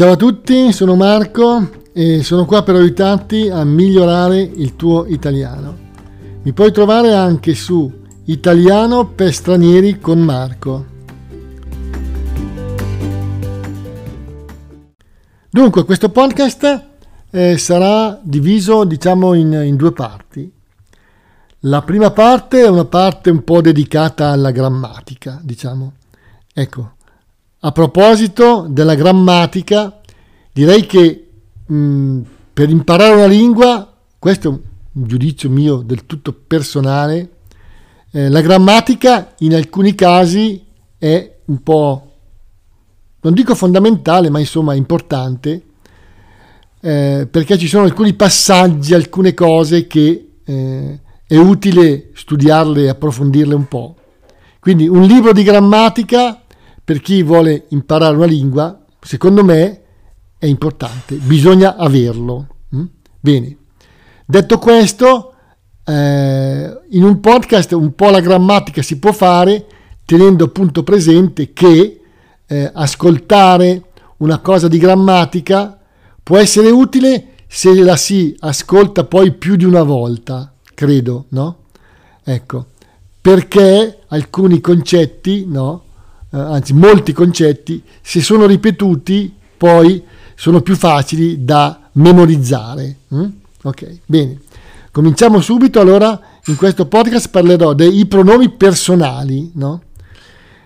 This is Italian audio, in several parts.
Ciao a tutti, sono Marco e sono qua per aiutarti a migliorare il tuo italiano. Mi puoi trovare anche su Italiano per stranieri con Marco. Dunque, questo podcast eh, sarà diviso, diciamo, in, in due parti. La prima parte è una parte un po' dedicata alla grammatica, diciamo. Ecco, a proposito della grammatica, direi che mh, per imparare una lingua, questo è un giudizio mio del tutto personale, eh, la grammatica in alcuni casi è un po', non dico fondamentale, ma insomma importante, eh, perché ci sono alcuni passaggi, alcune cose che eh, è utile studiarle e approfondirle un po'. Quindi un libro di grammatica per chi vuole imparare una lingua, secondo me è importante, bisogna averlo. Mm? Bene, detto questo, eh, in un podcast un po' la grammatica si può fare tenendo appunto presente che eh, ascoltare una cosa di grammatica può essere utile se la si ascolta poi più di una volta, credo, no? Ecco, perché alcuni concetti, no? Eh, anzi molti concetti, se sono ripetuti poi sono più facili da memorizzare. Mm? Ok, bene. Cominciamo subito, allora in questo podcast parlerò dei pronomi personali. No?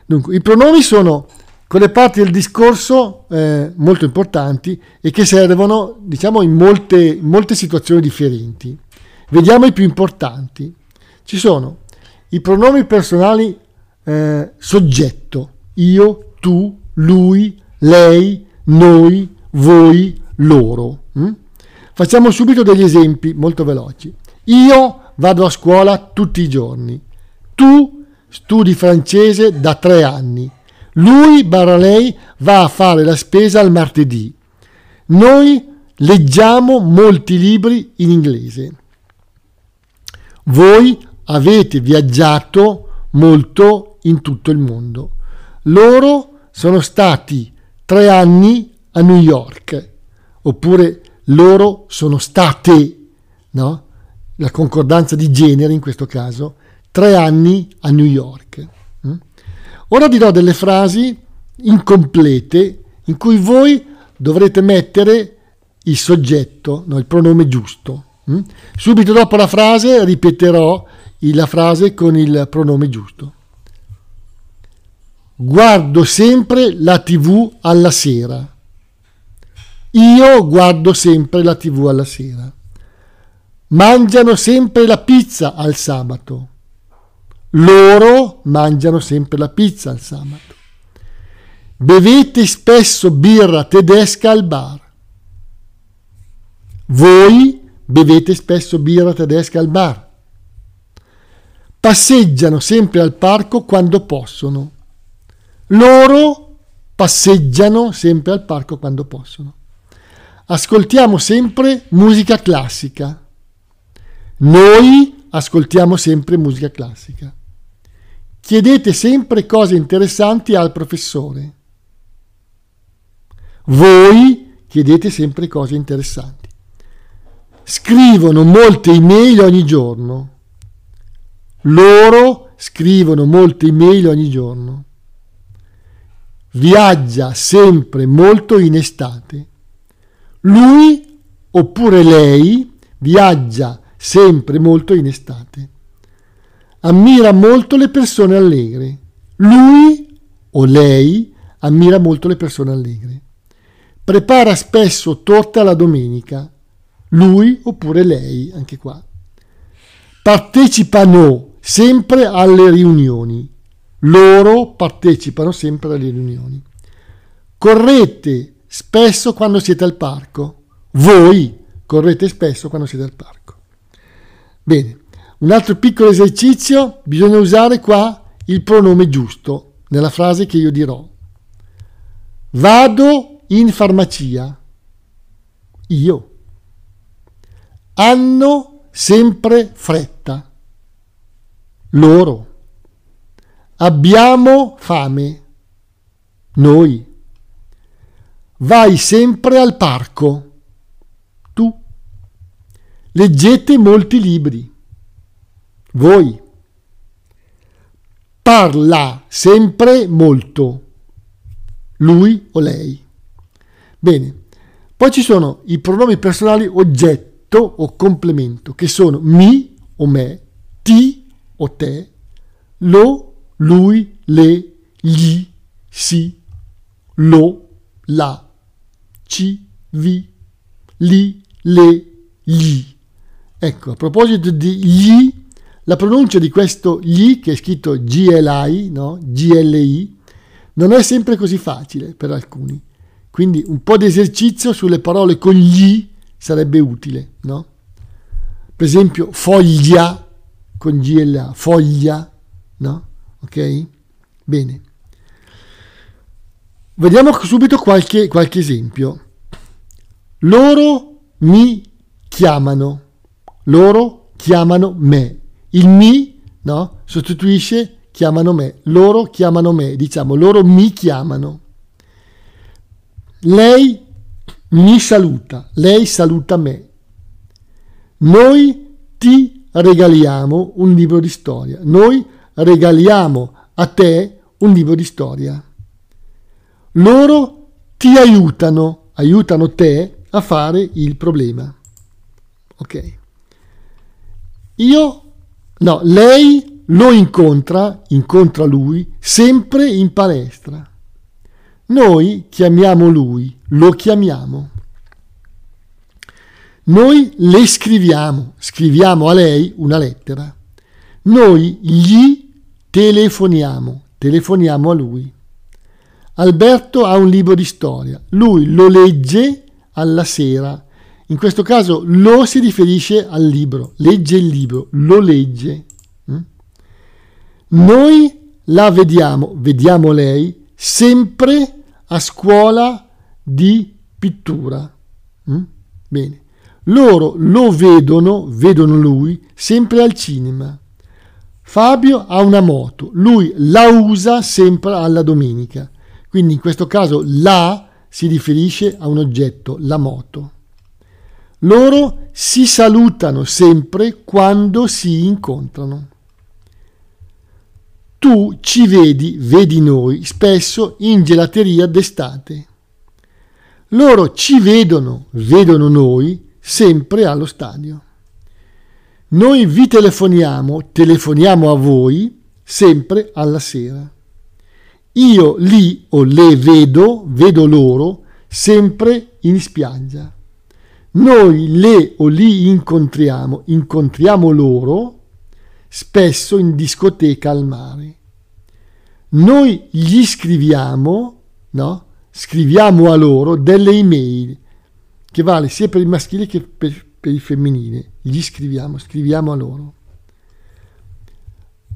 Dunque, i pronomi sono quelle parti del discorso eh, molto importanti e che servono, diciamo, in molte, molte situazioni differenti. Vediamo i più importanti. Ci sono i pronomi personali eh, soggetto, io, tu, lui, lei, noi, voi, loro. Hm? Facciamo subito degli esempi molto veloci. Io vado a scuola tutti i giorni. Tu studi francese da tre anni. Lui, barra lei, va a fare la spesa al martedì. Noi leggiamo molti libri in inglese. Voi avete viaggiato molto in tutto il mondo. Loro sono stati tre anni a New York, oppure loro sono state, no? la concordanza di genere in questo caso, tre anni a New York. Mm? Ora dirò delle frasi incomplete in cui voi dovrete mettere il soggetto, no, il pronome giusto. Mm? Subito dopo la frase ripeterò la frase con il pronome giusto. Guardo sempre la tv alla sera. Io guardo sempre la tv alla sera. Mangiano sempre la pizza al sabato. Loro mangiano sempre la pizza al sabato. Bevete spesso birra tedesca al bar. Voi bevete spesso birra tedesca al bar. Passeggiano sempre al parco quando possono. Loro passeggiano sempre al parco quando possono ascoltiamo sempre musica classica. Noi ascoltiamo sempre musica classica. Chiedete sempre cose interessanti al professore. Voi chiedete sempre cose interessanti. Scrivono molte email ogni giorno. Loro scrivono molte email ogni giorno. Viaggia sempre molto in estate. Lui oppure lei viaggia sempre molto in estate. Ammira molto le persone allegre. Lui o lei ammira molto le persone allegre. Prepara spesso torta la domenica. Lui oppure lei, anche qua. Partecipano sempre alle riunioni. Loro partecipano sempre alle riunioni. Correte spesso quando siete al parco. Voi correte spesso quando siete al parco. Bene, un altro piccolo esercizio, bisogna usare qua il pronome giusto nella frase che io dirò. Vado in farmacia. Io. Hanno sempre fretta. Loro. Abbiamo fame. Noi vai sempre al parco. Tu. Leggete molti libri. Voi. Parla sempre molto. Lui o lei. Bene. Poi ci sono i pronomi personali oggetto o complemento, che sono mi o me, ti o te, lo, lui, le, gli, si, lo, la, ci, vi, li, le, gli. Ecco, a proposito di gli, la pronuncia di questo gli, che è scritto GLI, no? GLI, non è sempre così facile per alcuni. Quindi un po' di esercizio sulle parole con gli sarebbe utile, no? Per esempio, foglia con GLA, foglia, no? Ok? Bene. Vediamo subito qualche, qualche esempio. Loro mi chiamano, loro chiamano me. Il mi, no? Sostituisce chiamano me, loro chiamano me, diciamo loro mi chiamano. Lei mi saluta, lei saluta me. Noi ti regaliamo un libro di storia. Noi regaliamo a te un libro di storia. Loro ti aiutano, aiutano te a fare il problema. Ok. Io, no, lei lo incontra, incontra lui, sempre in palestra. Noi chiamiamo lui, lo chiamiamo. Noi le scriviamo, scriviamo a lei una lettera. Noi gli telefoniamo, telefoniamo a lui. Alberto ha un libro di storia, lui lo legge alla sera. In questo caso lo si riferisce al libro, legge il libro, lo legge. Mm? Noi la vediamo, vediamo lei, sempre a scuola di pittura. Mm? Bene. Loro lo vedono, vedono lui, sempre al cinema. Fabio ha una moto, lui la usa sempre alla domenica. Quindi in questo caso la si riferisce a un oggetto, la moto. Loro si salutano sempre quando si incontrano. Tu ci vedi, vedi noi, spesso in gelateria d'estate. Loro ci vedono, vedono noi, sempre allo stadio. Noi vi telefoniamo, telefoniamo a voi, sempre alla sera. Io li o le vedo, vedo loro, sempre in spiaggia. Noi le o li incontriamo, incontriamo loro, spesso in discoteca al mare. Noi gli scriviamo, no? Scriviamo a loro delle email, che vale sia per il maschile che per, per il femminile. Gli scriviamo, scriviamo a loro.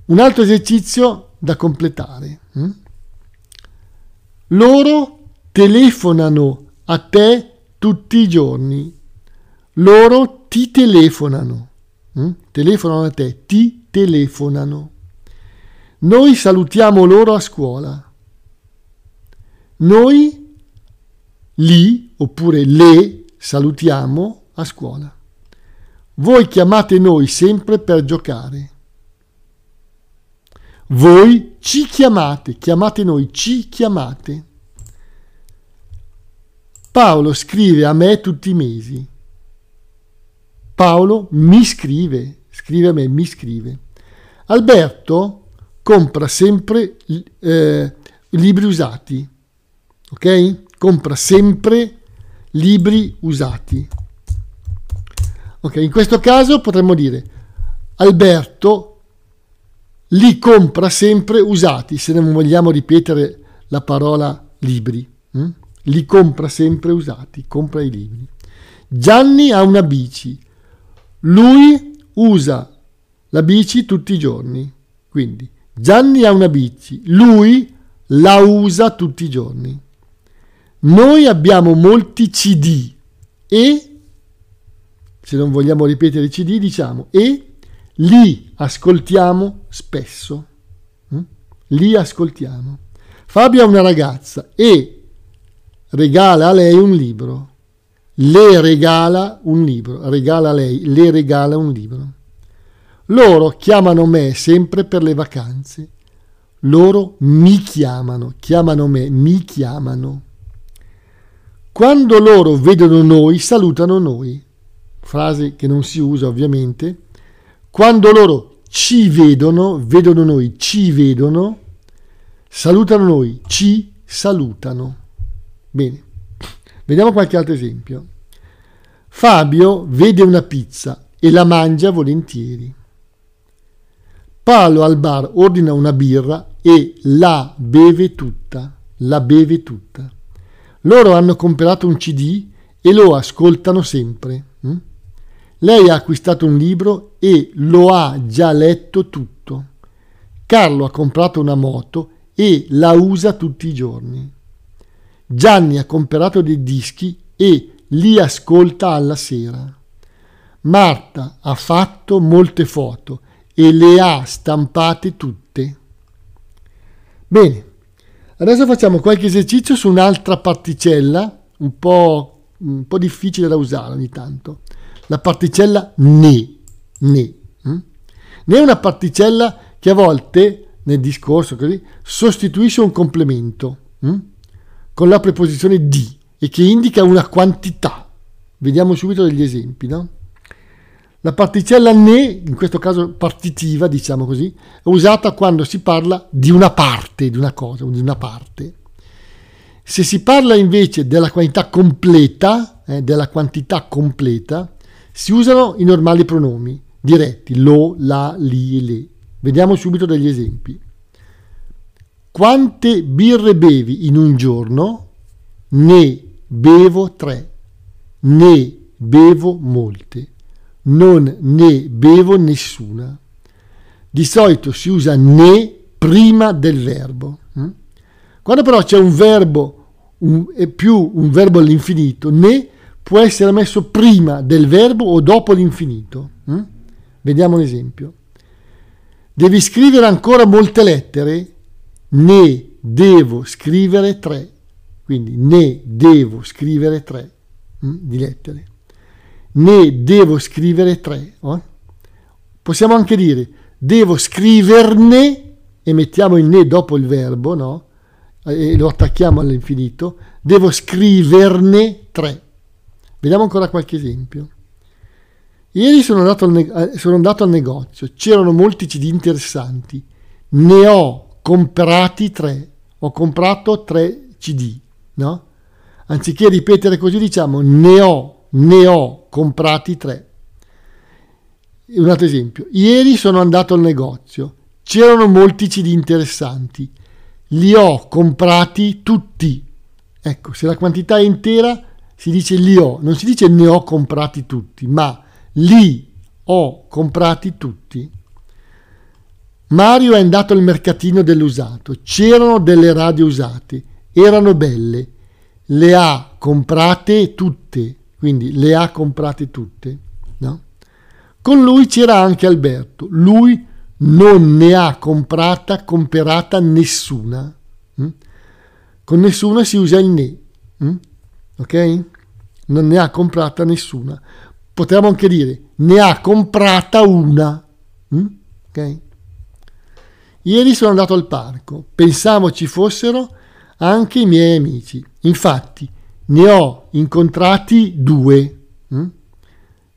Un altro esercizio da completare. Hm? Loro telefonano a te tutti i giorni. Loro ti telefonano. Hm? Telefonano a te, ti telefonano. Noi salutiamo loro a scuola. Noi li oppure le salutiamo a scuola. Voi chiamate noi sempre per giocare. Voi ci chiamate, chiamate noi, ci chiamate. Paolo scrive a me tutti i mesi. Paolo mi scrive scrive a me, mi scrive. Alberto compra sempre eh, libri usati, ok? Compra sempre libri usati. Ok, in questo caso potremmo dire Alberto li compra sempre usati, se non vogliamo ripetere la parola libri. Hm? Li compra sempre usati, compra i libri. Gianni ha una bici. Lui usa la bici tutti i giorni. Quindi Gianni ha una bici, lui la usa tutti i giorni. Noi abbiamo molti CD e, se non vogliamo ripetere i CD, diciamo e li ascoltiamo spesso. Mm? Li ascoltiamo. Fabio ha una ragazza e regala a lei un libro. Le regala un libro. Regala a lei, le regala un libro. Loro chiamano me sempre per le vacanze. Loro mi chiamano, chiamano me, mi chiamano. Quando loro vedono noi, salutano noi. Frase che non si usa ovviamente. Quando loro ci vedono, vedono noi, ci vedono, salutano noi, ci salutano. Bene, vediamo qualche altro esempio. Fabio vede una pizza e la mangia volentieri. Paolo al bar ordina una birra e la beve tutta, la beve tutta. Loro hanno comprato un CD e lo ascoltano sempre. Hm? Lei ha acquistato un libro e lo ha già letto tutto. Carlo ha comprato una moto e la usa tutti i giorni. Gianni ha comprato dei dischi e li ascolta alla sera. Marta ha fatto molte foto e le ha stampate tutte. Bene, adesso facciamo qualche esercizio su un'altra particella, un po', un po difficile da usare ogni tanto. La particella ne, ne. Hm? Ne è una particella che a volte nel discorso così, sostituisce un complemento hm? con la preposizione di e che indica una quantità. Vediamo subito degli esempi. No? La particella ne, in questo caso partitiva, diciamo così, è usata quando si parla di una parte, di una cosa, di una parte. Se si parla invece della quantità completa, eh, della quantità completa, si usano i normali pronomi diretti, lo, la, li le. Vediamo subito degli esempi. Quante birre bevi in un giorno? Ne bevo tre. Ne bevo molte. Non ne bevo nessuna. Di solito si usa ne prima del verbo. Hm? Quando però c'è un verbo un, più un verbo all'infinito, ne può essere messo prima del verbo o dopo l'infinito. Hm? Vediamo un esempio. Devi scrivere ancora molte lettere? Ne devo scrivere tre. Quindi ne devo scrivere tre hm, di lettere. Ne devo scrivere tre. Oh? Possiamo anche dire devo scriverne e mettiamo il ne dopo il verbo, no? E lo attacchiamo all'infinito. Devo scriverne tre. Vediamo ancora qualche esempio. Ieri sono andato al, neg- eh, sono andato al negozio, c'erano molti CD interessanti, ne ho comprati tre, ho comprato tre CD, no? Anziché ripetere così diciamo ne ho, ne ho comprati tre. Un altro esempio, ieri sono andato al negozio, c'erano molti CD interessanti, li ho comprati tutti. Ecco, se la quantità è intera si dice li ho, non si dice ne ho comprati tutti, ma li ho comprati tutti. Mario è andato al mercatino dell'usato, c'erano delle radio usate, erano belle, le ha comprate tutte, quindi le ha comprate tutte. No? Con lui c'era anche Alberto, lui non ne ha comprata, comperata nessuna. Mm? Con nessuna si usa il ne, mm? Ok? Non ne ha comprata nessuna potremmo anche dire ne ha comprata una. Mm? Okay? Ieri sono andato al parco, pensavo ci fossero anche i miei amici. Infatti ne ho incontrati due. Mm? In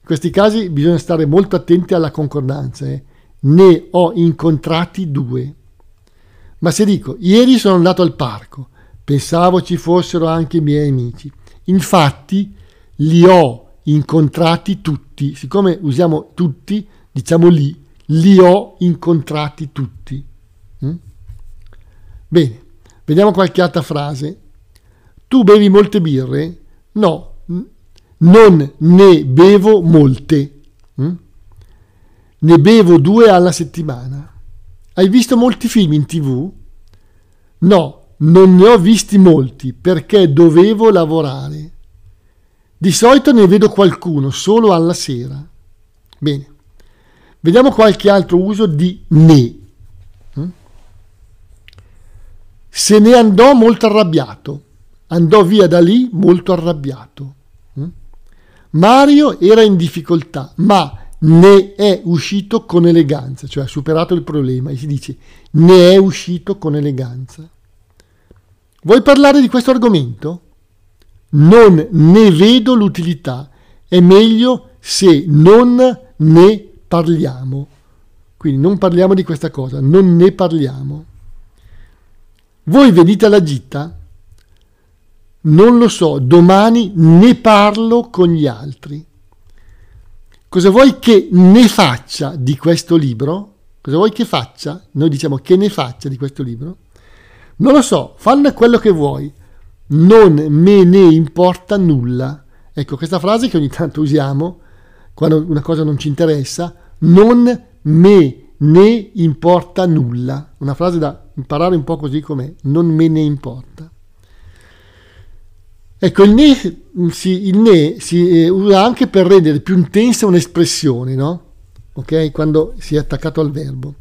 questi casi bisogna stare molto attenti alla concordanza. Eh? Ne ho incontrati due. Ma se dico ieri sono andato al parco, pensavo ci fossero anche i miei amici. Infatti li ho incontrati tutti. Siccome usiamo tutti, diciamo li, li ho incontrati tutti. Mm? Bene, vediamo qualche altra frase. Tu bevi molte birre? No, non ne bevo molte. Mm? Ne bevo due alla settimana. Hai visto molti film in tv? No, non ne ho visti molti perché dovevo lavorare. Di solito ne vedo qualcuno solo alla sera. Bene, vediamo qualche altro uso di ne. Mm? Se ne andò molto arrabbiato. andò via da lì molto arrabbiato. Mm? Mario era in difficoltà, ma ne è uscito con eleganza, cioè ha superato il problema e si dice ne è uscito con eleganza. Vuoi parlare di questo argomento? Non ne vedo l'utilità, è meglio se non ne parliamo. Quindi non parliamo di questa cosa, non ne parliamo. Voi venite alla gita? Non lo so, domani ne parlo con gli altri. Cosa vuoi che ne faccia di questo libro? Cosa vuoi che faccia? Noi diciamo che ne faccia di questo libro? Non lo so, fanne quello che vuoi. Non me ne importa nulla. Ecco, questa frase che ogni tanto usiamo quando una cosa non ci interessa, non me ne importa nulla. Una frase da imparare un po' così come non me ne importa. Ecco, il ne si, il ne si eh, usa anche per rendere più intensa un'espressione, no? Ok? Quando si è attaccato al verbo.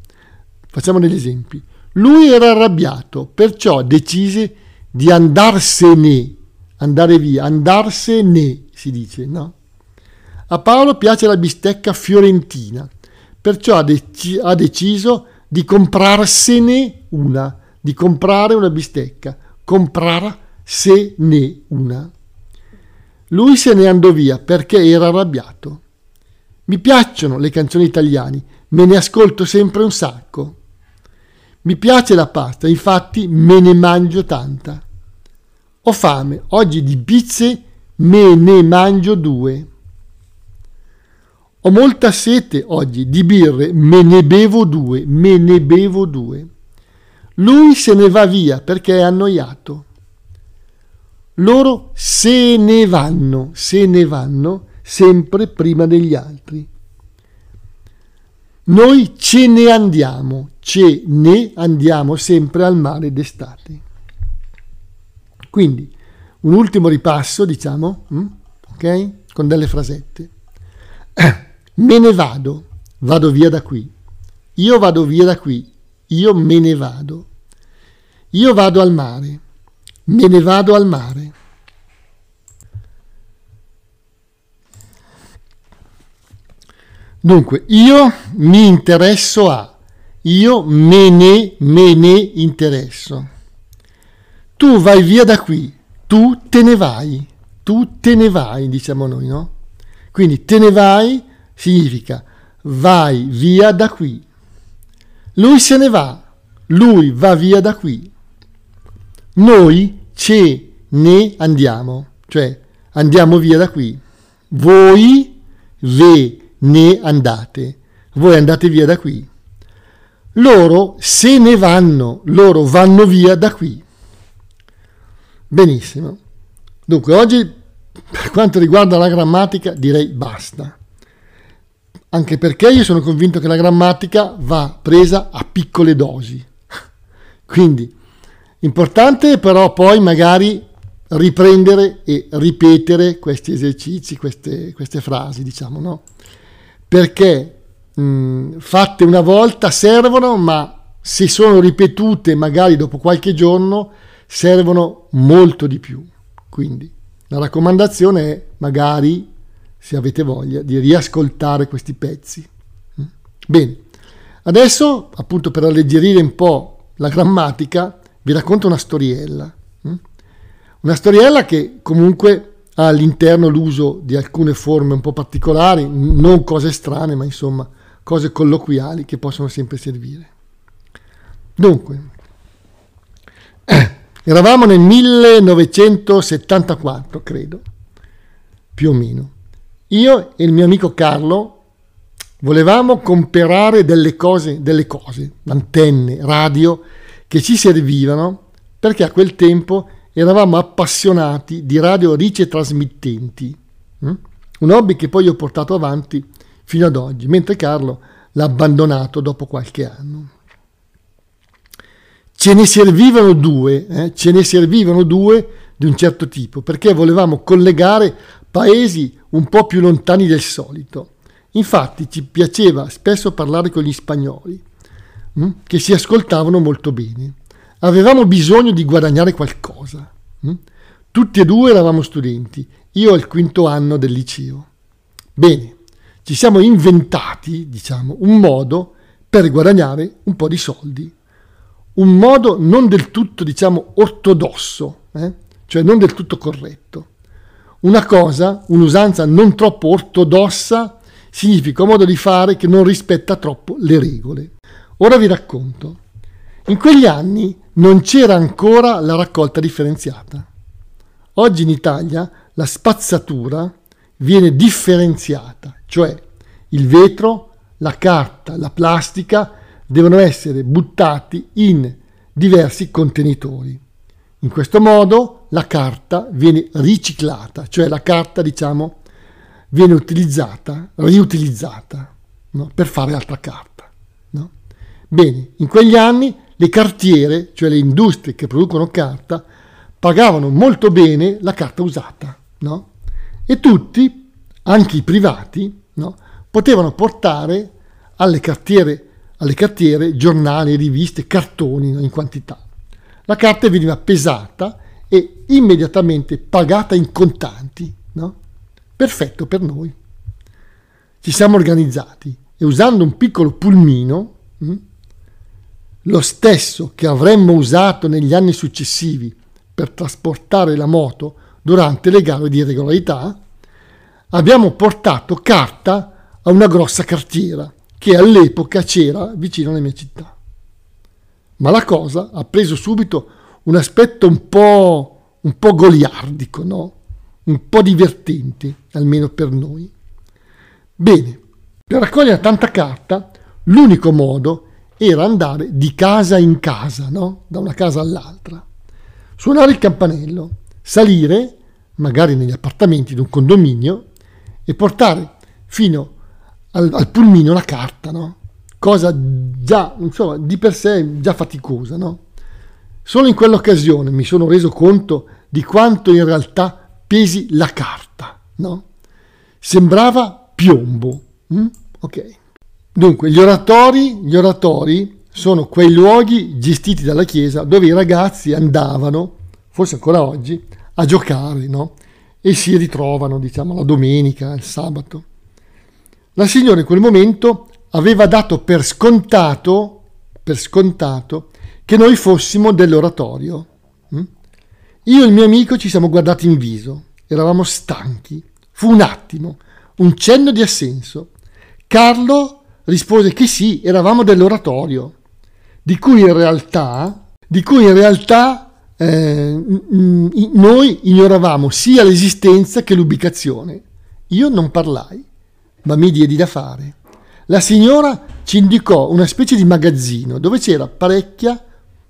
Facciamo degli esempi. Lui era arrabbiato, perciò decise di andarsene, andare via, andarsene, si dice, no? A Paolo piace la bistecca fiorentina, perciò ha, dec- ha deciso di comprarsene una, di comprare una bistecca, comprare se ne una. Lui se ne andò via perché era arrabbiato. Mi piacciono le canzoni italiane, me ne ascolto sempre un sacco. Mi piace la pasta, infatti me ne mangio tanta. Ho fame, oggi di pizze me ne mangio due. Ho molta sete oggi, di birre me ne bevo due, me ne bevo due. Lui se ne va via perché è annoiato loro se ne vanno, se ne vanno sempre prima degli altri. Noi ce ne andiamo, ce ne andiamo sempre al mare d'estate. Quindi, un ultimo ripasso, diciamo, mm, ok? Con delle frasette. Me ne vado, vado via da qui. Io vado via da qui, io me ne vado. Io vado al mare me ne vado al mare. Dunque, io mi interesso a, io me ne, me ne interesso. Tu vai via da qui, tu te ne vai, tu te ne vai, diciamo noi, no? Quindi te ne vai significa vai via da qui. Lui se ne va, lui va via da qui. Noi ce ne andiamo, cioè andiamo via da qui. Voi ve ne andate, voi andate via da qui. Loro se ne vanno, loro vanno via da qui. Benissimo. Dunque, oggi per quanto riguarda la grammatica direi basta. Anche perché io sono convinto che la grammatica va presa a piccole dosi. Quindi Importante però poi magari riprendere e ripetere questi esercizi, queste, queste frasi, diciamo, no? Perché mh, fatte una volta servono, ma se sono ripetute magari dopo qualche giorno servono molto di più. Quindi la raccomandazione è magari, se avete voglia, di riascoltare questi pezzi. Bene, adesso appunto per alleggerire un po' la grammatica, vi racconto una storiella. Hm? Una storiella che comunque ha all'interno l'uso di alcune forme un po' particolari, non cose strane, ma insomma cose colloquiali che possono sempre servire. Dunque, eravamo nel 1974, credo, più o meno. Io e il mio amico Carlo volevamo comprare delle cose, delle cose, antenne, radio, che ci servivano perché a quel tempo eravamo appassionati di radio ricetrasmittenti, hm? un hobby che poi ho portato avanti fino ad oggi, mentre Carlo l'ha abbandonato dopo qualche anno. Ce ne servivano due, eh? ce ne servivano due di un certo tipo, perché volevamo collegare paesi un po' più lontani del solito. Infatti ci piaceva spesso parlare con gli spagnoli, Mm? che si ascoltavano molto bene. Avevamo bisogno di guadagnare qualcosa. Mm? Tutti e due eravamo studenti, io al quinto anno del liceo. Bene, ci siamo inventati, diciamo, un modo per guadagnare un po' di soldi. Un modo non del tutto, diciamo, ortodosso, eh? cioè non del tutto corretto. Una cosa, un'usanza non troppo ortodossa, significa un modo di fare che non rispetta troppo le regole. Ora vi racconto. In quegli anni non c'era ancora la raccolta differenziata. Oggi in Italia la spazzatura viene differenziata, cioè il vetro, la carta, la plastica devono essere buttati in diversi contenitori. In questo modo la carta viene riciclata, cioè la carta diciamo viene utilizzata, riutilizzata no? per fare altra carta. No? Bene, in quegli anni le cartiere, cioè le industrie che producono carta, pagavano molto bene la carta usata. No? E tutti, anche i privati, no? potevano portare alle cartiere, alle cartiere giornali, riviste, cartoni in quantità. La carta veniva pesata e immediatamente pagata in contanti. No? Perfetto per noi. Ci siamo organizzati e usando un piccolo pulmino, hm, lo stesso che avremmo usato negli anni successivi per trasportare la moto durante le gare di regolarità, abbiamo portato carta a una grossa cartiera che all'epoca c'era vicino alla mia città ma la cosa ha preso subito un aspetto un po', un po goliardico, no? un po' divertente, almeno per noi. Bene, per raccogliere tanta carta, l'unico modo era andare di casa in casa, no? da una casa all'altra, suonare il campanello, salire, magari negli appartamenti di un condominio, e portare fino al, al pulmino la carta, no? cosa già, insomma, di per sé già faticosa, no? Solo in quell'occasione mi sono reso conto di quanto in realtà pesi la carta, no? Sembrava piombo. Mm? Ok. Dunque, gli oratori, gli oratori sono quei luoghi gestiti dalla Chiesa dove i ragazzi andavano, forse ancora oggi, a giocare, no? E si ritrovano, diciamo, la domenica, il sabato. La signora in quel momento aveva dato per scontato, per scontato che noi fossimo dell'oratorio. Mm? Io e il mio amico ci siamo guardati in viso, eravamo stanchi. Fu un attimo, un cenno di assenso. Carlo rispose che sì, eravamo dell'oratorio, di cui in realtà, cui in realtà eh, noi ignoravamo sia l'esistenza che l'ubicazione. Io non parlai, ma mi diedi da fare la signora ci indicò una specie di magazzino dove c'era parecchia,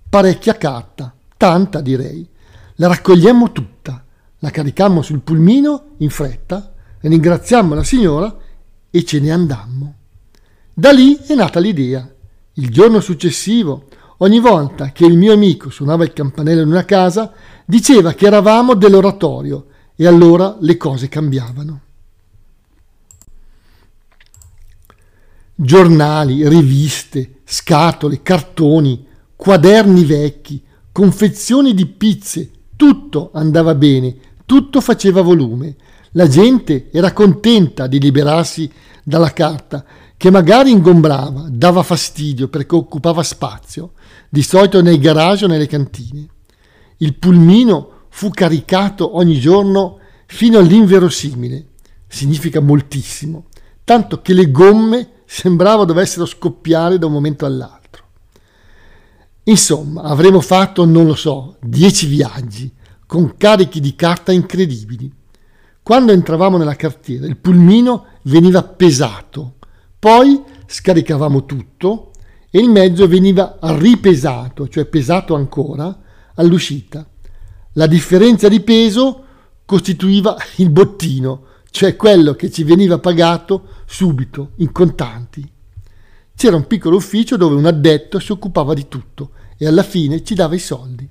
parecchia carta, tanta direi. La raccogliemmo tutta, la caricammo sul pulmino in fretta, ringraziammo la signora e ce ne andammo. Da lì è nata l'idea. Il giorno successivo, ogni volta che il mio amico suonava il campanello in una casa, diceva che eravamo dell'oratorio e allora le cose cambiavano. giornali, riviste, scatole, cartoni, quaderni vecchi, confezioni di pizze, tutto andava bene, tutto faceva volume. La gente era contenta di liberarsi dalla carta, che magari ingombrava, dava fastidio perché occupava spazio, di solito nei garage o nelle cantine. Il pulmino fu caricato ogni giorno fino all'inverosimile, significa moltissimo, tanto che le gomme sembrava dovessero scoppiare da un momento all'altro. Insomma, avremmo fatto, non lo so, dieci viaggi con carichi di carta incredibili. Quando entravamo nella cartiera, il pulmino veniva pesato, poi scaricavamo tutto e il mezzo veniva ripesato, cioè pesato ancora, all'uscita. La differenza di peso costituiva il bottino, cioè quello che ci veniva pagato subito, in contanti. C'era un piccolo ufficio dove un addetto si occupava di tutto e alla fine ci dava i soldi.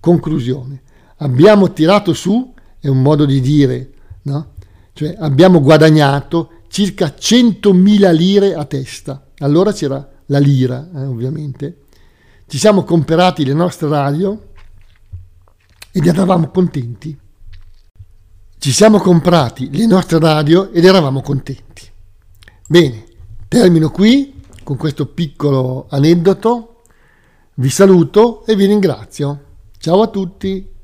Conclusione. Abbiamo tirato su, è un modo di dire, no? Cioè abbiamo guadagnato circa 100.000 lire a testa. Allora c'era la lira, eh, ovviamente. Ci siamo comprati le nostre radio ed eravamo contenti. Ci siamo comprati le nostre radio ed eravamo contenti. Bene, termino qui con questo piccolo aneddoto. Vi saluto e vi ringrazio. Ciao a tutti.